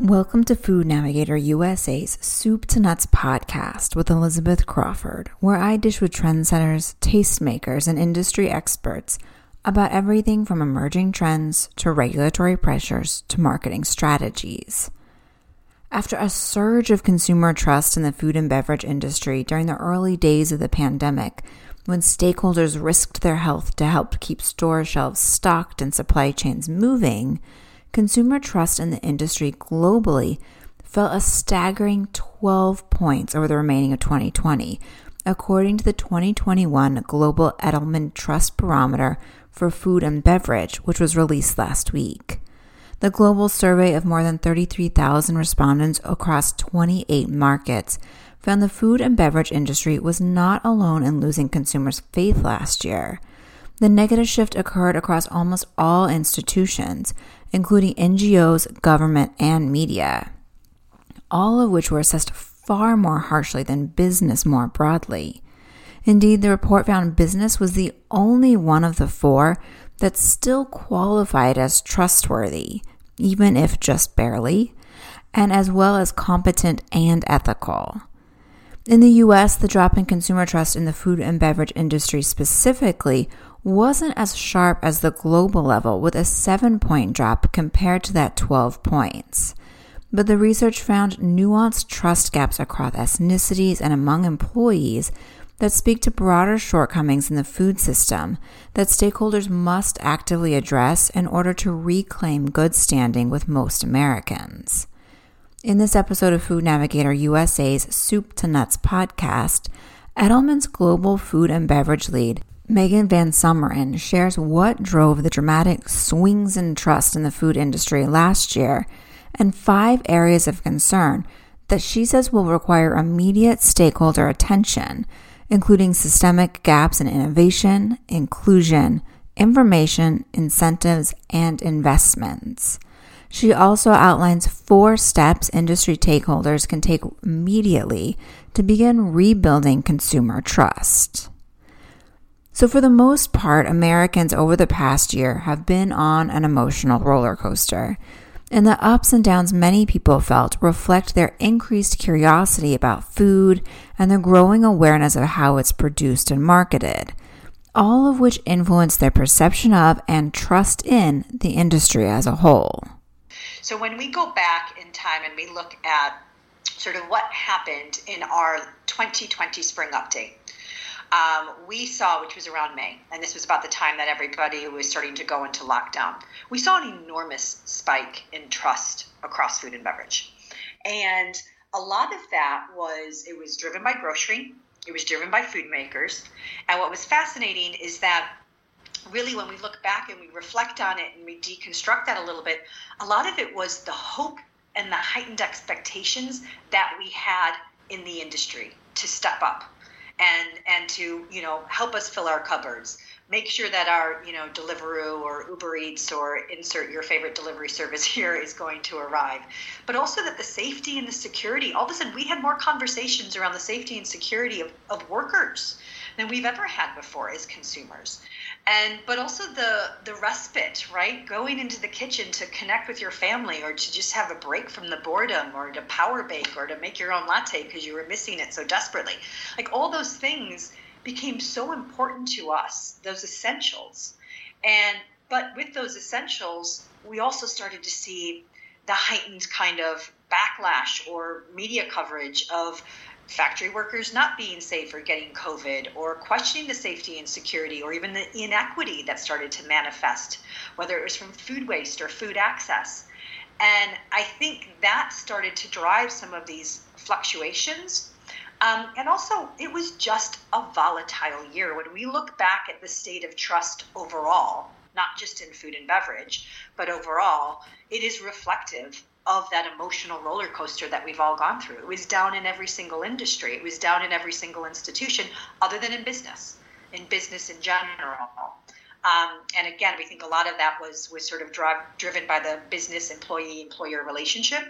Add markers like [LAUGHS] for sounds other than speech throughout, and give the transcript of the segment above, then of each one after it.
Welcome to Food Navigator USA's Soup to Nuts podcast with Elizabeth Crawford, where I dish with trendsetters, tastemakers, and industry experts about everything from emerging trends to regulatory pressures to marketing strategies. After a surge of consumer trust in the food and beverage industry during the early days of the pandemic, when stakeholders risked their health to help keep store shelves stocked and supply chains moving, consumer trust in the industry globally fell a staggering 12 points over the remaining of 2020, according to the 2021 Global Edelman Trust Barometer for Food and Beverage, which was released last week. The global survey of more than 33,000 respondents across 28 markets found the food and beverage industry was not alone in losing consumers' faith last year. The negative shift occurred across almost all institutions, including NGOs, government, and media, all of which were assessed far more harshly than business more broadly. Indeed, the report found business was the only one of the four that still qualified as trustworthy, even if just barely, and as well as competent and ethical. In the US, the drop in consumer trust in the food and beverage industry specifically wasn't as sharp as the global level, with a 7 point drop compared to that 12 points. But the research found nuanced trust gaps across ethnicities and among employees that speak to broader shortcomings in the food system that stakeholders must actively address in order to reclaim good standing with most Americans. In this episode of Food Navigator USA's Soup to Nuts podcast, Edelman's global food and beverage lead, Megan Van Sumeren, shares what drove the dramatic swings in trust in the food industry last year and five areas of concern that she says will require immediate stakeholder attention, including systemic gaps in innovation, inclusion, information, incentives, and investments. She also outlines four steps industry stakeholders can take immediately to begin rebuilding consumer trust. So, for the most part, Americans over the past year have been on an emotional roller coaster. And the ups and downs many people felt reflect their increased curiosity about food and the growing awareness of how it's produced and marketed, all of which influence their perception of and trust in the industry as a whole. So when we go back in time and we look at sort of what happened in our 2020 spring update, um, we saw, which was around May, and this was about the time that everybody was starting to go into lockdown, we saw an enormous spike in trust across food and beverage. And a lot of that was, it was driven by grocery, it was driven by food makers. And what was fascinating is that really when we look back and we reflect on it and we deconstruct that a little bit a lot of it was the hope and the heightened expectations that we had in the industry to step up and and to you know help us fill our cupboards. Make sure that our you know deliveroo or uber eats or insert your favorite delivery service [LAUGHS] here is going to arrive. But also that the safety and the security all of a sudden we had more conversations around the safety and security of, of workers than we've ever had before as consumers. And but also the the respite right? Going into the kitchen to connect with your family or to just have a break from the boredom or to power bake or to make your own latte because you were missing it so desperately. Like all those things became so important to us those essentials. And but with those essentials we also started to see the heightened kind of backlash or media coverage of factory workers not being safe or getting COVID, or questioning the safety and security, or even the inequity that started to manifest, whether it was from food waste or food access. And I think that started to drive some of these fluctuations. Um, and also, it was just a volatile year. When we look back at the state of trust overall, not just in food and beverage, but overall, it is reflective of that emotional roller coaster that we've all gone through. It was down in every single industry. It was down in every single institution, other than in business, in business in general. Um, and again, we think a lot of that was was sort of drive, driven by the business employee employer relationship,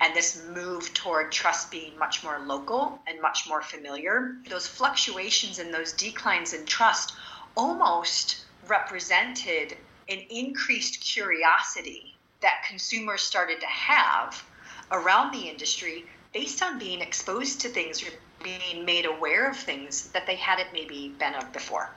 and this move toward trust being much more local and much more familiar. Those fluctuations and those declines in trust almost represented an increased curiosity that consumers started to have around the industry based on being exposed to things or being made aware of things that they hadn't maybe been of before.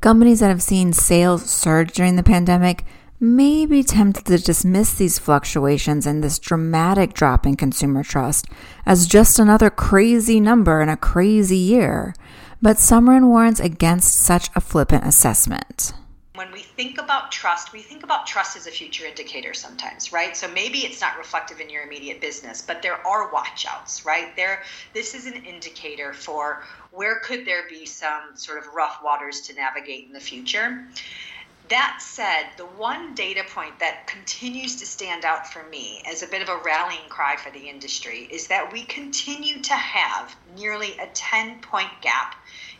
Companies that have seen sales surge during the pandemic may be tempted to dismiss these fluctuations and this dramatic drop in consumer trust as just another crazy number in a crazy year. But Sumeren warns against such a flippant assessment when we think about trust, we think about trust as a future indicator sometimes, right? So maybe it's not reflective in your immediate business, but there are watchouts, right? There this is an indicator for where could there be some sort of rough waters to navigate in the future. That said, the one data point that continues to stand out for me as a bit of a rallying cry for the industry is that we continue to have nearly a 10 point gap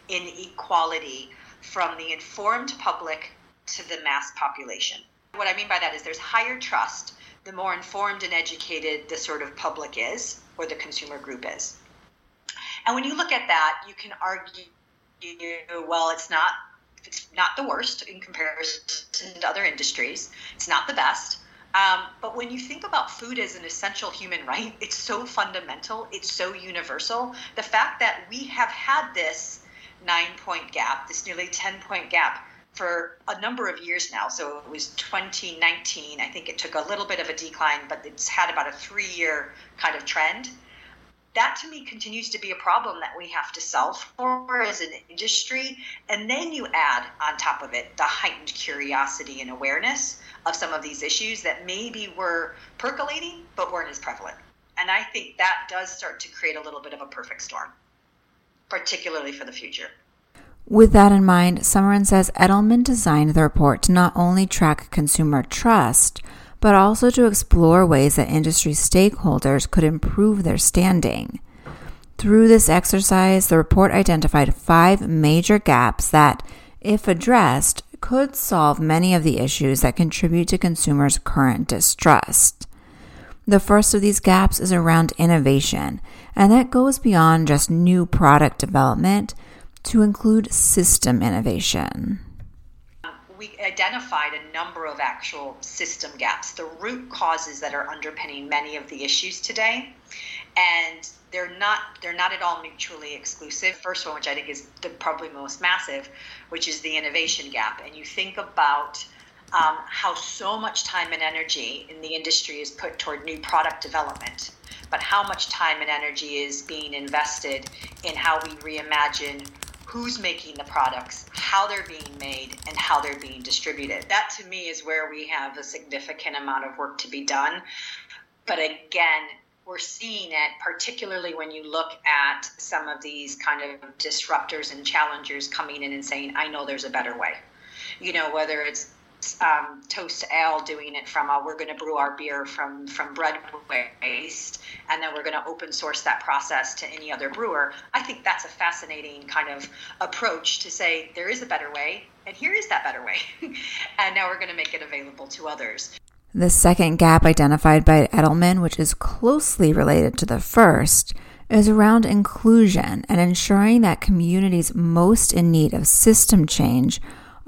in equality from the informed public to the mass population. What I mean by that is there's higher trust the more informed and educated the sort of public is or the consumer group is. And when you look at that, you can argue, well, it's not it's not the worst in comparison to other industries. It's not the best. Um, but when you think about food as an essential human right, it's so fundamental, it's so universal. The fact that we have had this nine point gap, this nearly 10 point gap, for a number of years now. So it was 2019. I think it took a little bit of a decline, but it's had about a three year kind of trend. That to me continues to be a problem that we have to solve for as an industry. And then you add on top of it the heightened curiosity and awareness of some of these issues that maybe were percolating but weren't as prevalent. And I think that does start to create a little bit of a perfect storm, particularly for the future. With that in mind, Sumeren says Edelman designed the report to not only track consumer trust, but also to explore ways that industry stakeholders could improve their standing. Through this exercise, the report identified five major gaps that, if addressed, could solve many of the issues that contribute to consumers' current distrust. The first of these gaps is around innovation, and that goes beyond just new product development to include system innovation. We identified a number of actual system gaps, the root causes that are underpinning many of the issues today. And they're not they're not at all mutually exclusive. First one, which I think is the probably most massive, which is the innovation gap. And you think about um, how so much time and energy in the industry is put toward new product development, but how much time and energy is being invested in how we reimagine who's making the products, how they're being made, and how they're being distributed. That to me is where we have a significant amount of work to be done. But again, we're seeing it particularly when you look at some of these kind of disruptors and challengers coming in and saying, I know there's a better way. You know, whether it's um, Toast Ale doing it from a, we're going to brew our beer from from bread waste, and then we're going to open source that process to any other brewer. I think that's a fascinating kind of approach to say there is a better way, and here is that better way, [LAUGHS] and now we're going to make it available to others. The second gap identified by Edelman, which is closely related to the first, is around inclusion and ensuring that communities most in need of system change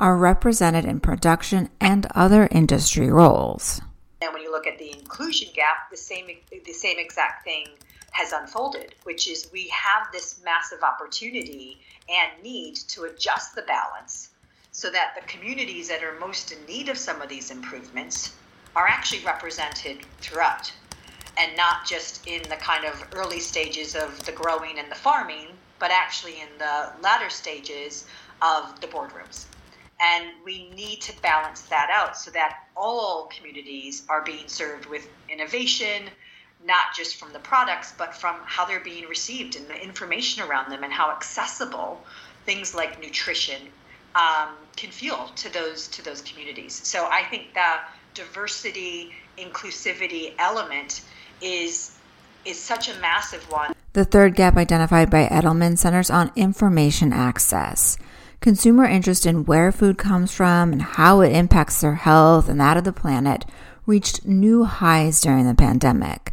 are represented in production and other industry roles. And when you look at the inclusion gap, the same the same exact thing has unfolded, which is we have this massive opportunity and need to adjust the balance so that the communities that are most in need of some of these improvements are actually represented throughout and not just in the kind of early stages of the growing and the farming, but actually in the latter stages of the boardrooms. And we need to balance that out so that all communities are being served with innovation, not just from the products, but from how they're being received and the information around them and how accessible things like nutrition um, can feel to those to those communities. So I think the diversity, inclusivity element is is such a massive one. The third gap identified by Edelman centers on information access. Consumer interest in where food comes from and how it impacts their health and that of the planet reached new highs during the pandemic,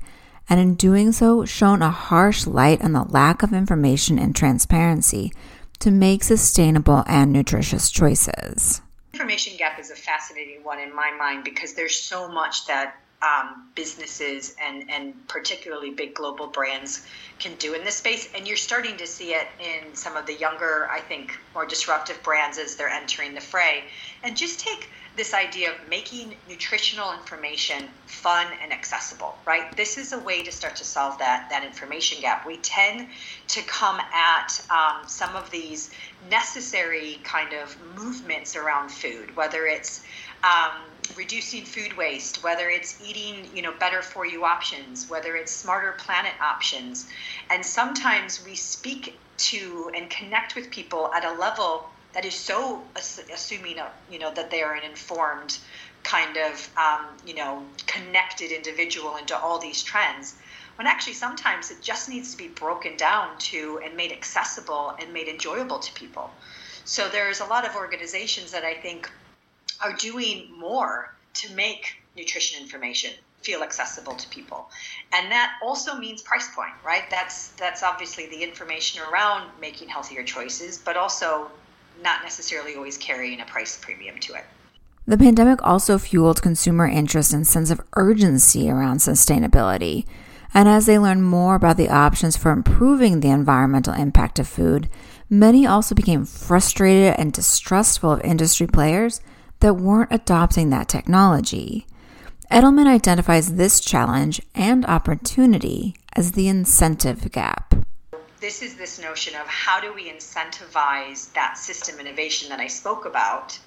and in doing so, shone a harsh light on the lack of information and transparency to make sustainable and nutritious choices. Information gap is a fascinating one in my mind because there's so much that um, businesses and, and particularly big global brands can do in this space. And you're starting to see it in some of the younger, I think, more disruptive brands as they're entering the fray. And just take this idea of making nutritional information fun and accessible, right? This is a way to start to solve that, that information gap. We tend to come at um, some of these necessary kind of movements around food, whether it's um, reducing food waste, whether it's eating, you know, better for you options, whether it's smarter planet options. And sometimes we speak to and connect with people at a level that is so assuming, you know, that they are an informed kind of, um, you know, connected individual into all these trends. When actually sometimes it just needs to be broken down to and made accessible and made enjoyable to people. So there's a lot of organizations that I think are doing more to make nutrition information feel accessible to people. And that also means price point right? That's that's obviously the information around making healthier choices but also not necessarily always carrying a price premium to it. The pandemic also fueled consumer interest and sense of urgency around sustainability. And as they learned more about the options for improving the environmental impact of food many also became frustrated and distrustful of industry players that weren't adopting that technology. Edelman identifies this challenge and opportunity as the incentive gap. This is this notion of how do we incentivize that system innovation that I spoke about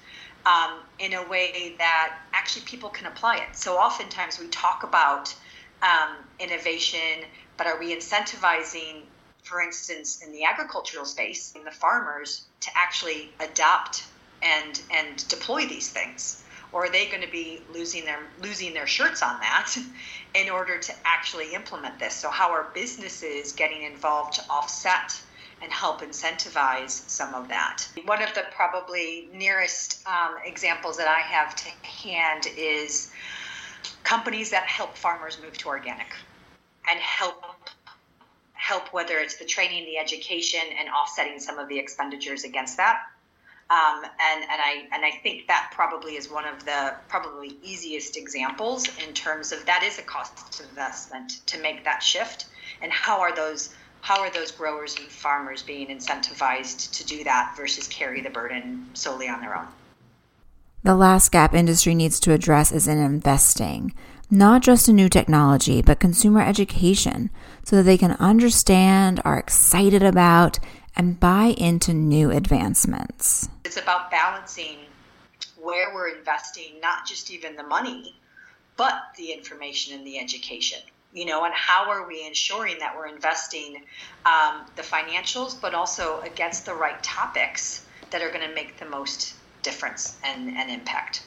um, in a way that actually people can apply it. So oftentimes we talk about um, innovation, but are we incentivizing, for instance, in the agricultural space, in the farmers to actually adopt and and deploy these things or are they going to be losing their losing their shirts on that [LAUGHS] in order to actually implement this? So how are businesses getting involved to offset and help incentivize some of that? One of the probably nearest um, examples that i have to hand is companies that help farmers move to organic and help help whether it's the training the education and offsetting some of the expenditures against that um, and and I and I think that probably is one of the probably easiest examples in terms of that is a cost investment to make that shift. And how are those how are those growers and farmers being incentivized to do that versus carry the burden solely on their own? The last gap industry needs to address is in investing, not just in new technology, but consumer education so that they can understand, are excited about, and buy into new advancements. It's about balancing where we're investing, not just even the money, but the information and the education. You know, and how are we ensuring that we're investing um, the financials, but also against the right topics that are going to make the most difference and, and impact?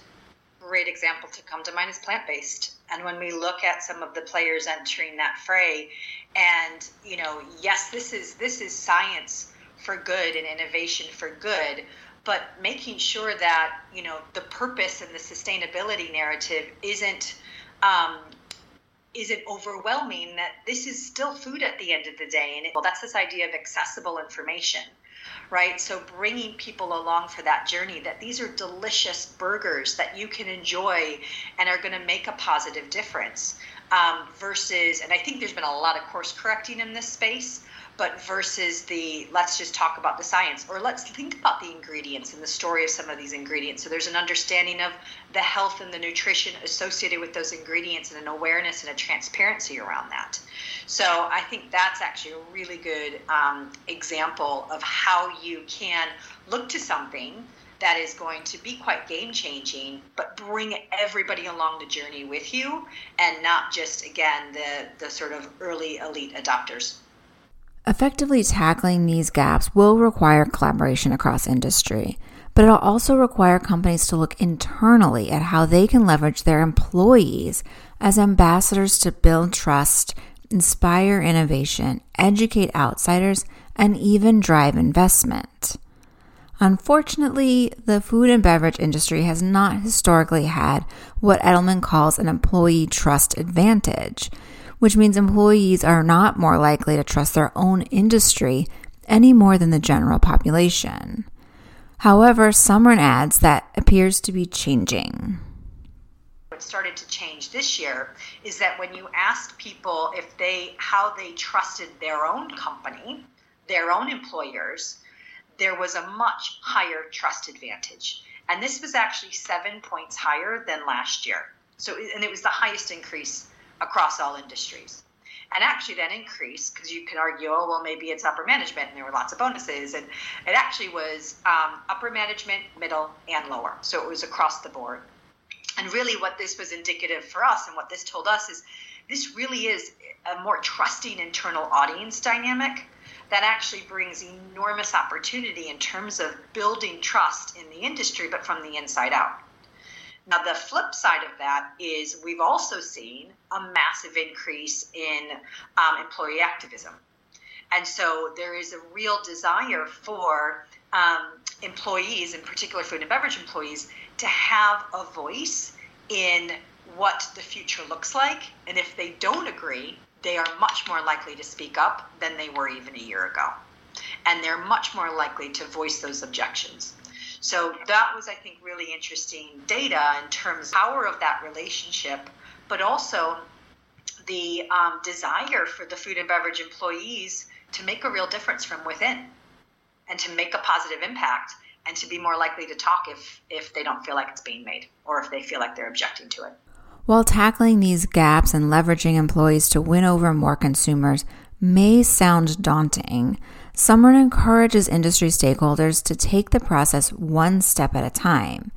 Great example to come to mind is plant based. And when we look at some of the players entering that fray, and you know, yes, this is this is science for good and innovation for good but making sure that you know the purpose and the sustainability narrative isn't um, isn't overwhelming that this is still food at the end of the day and it, well that's this idea of accessible information right? So bringing people along for that journey that these are delicious burgers that you can enjoy and are going to make a positive difference um, versus and i think there's been a lot of course correcting in this space but versus the let's just talk about the science or let's think about the ingredients and the story of some of these ingredients so there's an understanding of the health and the nutrition associated with those ingredients and an awareness and a transparency around that so i think that's actually a really good um, example of how you can look to something that is going to be quite game changing, but bring everybody along the journey with you and not just, again, the, the sort of early elite adopters. Effectively tackling these gaps will require collaboration across industry, but it'll also require companies to look internally at how they can leverage their employees as ambassadors to build trust, inspire innovation, educate outsiders, and even drive investment. Unfortunately, the food and beverage industry has not historically had what Edelman calls an employee trust advantage which means employees are not more likely to trust their own industry any more than the general population. However, Sumeren adds that appears to be changing. what started to change this year is that when you asked people if they how they trusted their own company, their own employers, there was a much higher trust advantage. And this was actually seven points higher than last year. So, and it was the highest increase across all industries. And actually, that increase, because you can argue, oh, well, maybe it's upper management and there were lots of bonuses. And it actually was um, upper management, middle, and lower. So it was across the board. And really, what this was indicative for us and what this told us is this really is a more trusting internal audience dynamic that actually brings enormous opportunity in terms of building trust in the industry, but from the inside out. Now, the flip side of that is we've also seen a massive increase in um, employee activism. And so there is a real desire for um, employees, in particular food and beverage employees, to have a voice in what the future looks like. And if they don't agree, they are much more likely to speak up than they were even a year ago. And they're much more likely to voice those objections. So that was, I think, really interesting data in terms of power of that relationship, but also the um, desire for the food and beverage employees to make a real difference from within and to make a positive impact and to be more likely to talk if if they don't feel like it's being made or if they feel like they're objecting to it. While tackling these gaps and leveraging employees to win over more consumers may sound daunting, Summer encourages industry stakeholders to take the process one step at a time,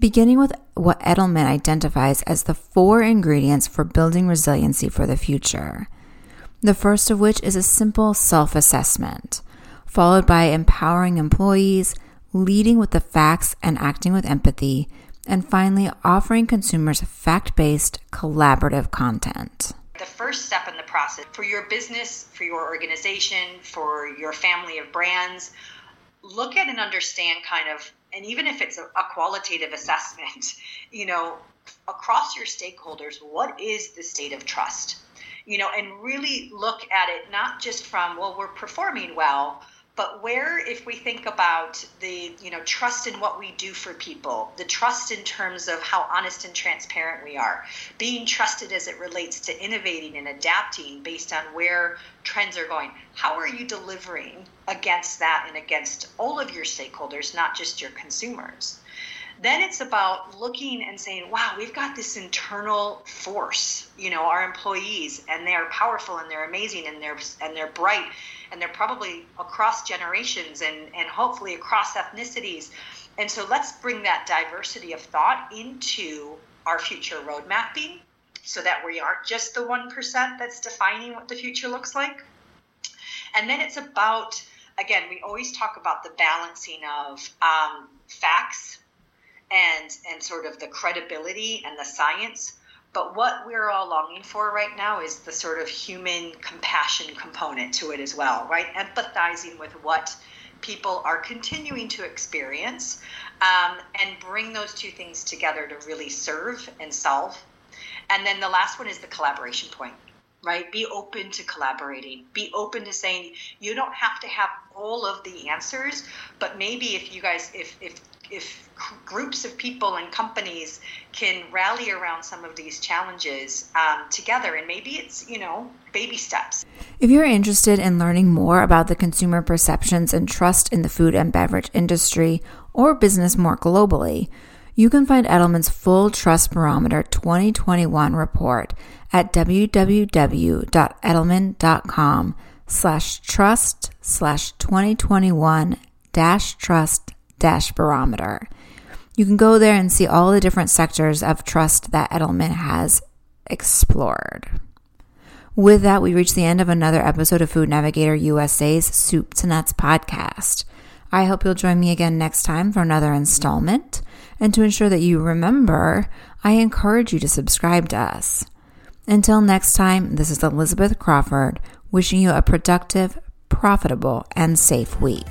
beginning with what Edelman identifies as the four ingredients for building resiliency for the future. The first of which is a simple self assessment, followed by empowering employees, leading with the facts and acting with empathy, and finally offering consumers fact based collaborative content the first step in the process for your business, for your organization, for your family of brands. Look at and understand kind of, and even if it's a, a qualitative assessment, [LAUGHS] you know, across your stakeholders, what is the state of trust? You know, and really look at it not just from, well, we're performing well, but where if we think about the you know trust in what we do for people the trust in terms of how honest and transparent we are being trusted as it relates to innovating and adapting based on where trends are going how are you delivering against that and against all of your stakeholders not just your consumers then it's about looking and saying wow we've got this internal force you know our employees and they're powerful and they're amazing and they're and they're bright and they're probably across generations and, and hopefully across ethnicities. And so let's bring that diversity of thought into our future road mapping so that we aren't just the 1% that's defining what the future looks like. And then it's about, again, we always talk about the balancing of um, facts and, and sort of the credibility and the science but what we're all longing for right now is the sort of human compassion component to it as well, right? Empathizing with what people are continuing to experience um, and bring those two things together to really serve and solve. And then the last one is the collaboration point right? Be open to collaborating. Be open to saying you don't have to have all of the answers, but maybe if you guys, if if if groups of people and companies can rally around some of these challenges um, together and maybe it's you know baby steps. If you're interested in learning more about the consumer perceptions and trust in the food and beverage industry or business more globally you can find edelman's full trust barometer 2021 report at www.edelman.com slash trust slash 2021 dash trust barometer. You can go there and see all the different sectors of trust that Edelman has explored. With that, we reach the end of another episode of Food Navigator USA's Soup to Nuts podcast. I hope you'll join me again next time for another installment. And to ensure that you remember, I encourage you to subscribe to us. Until next time, this is Elizabeth Crawford wishing you a productive, profitable, and safe week.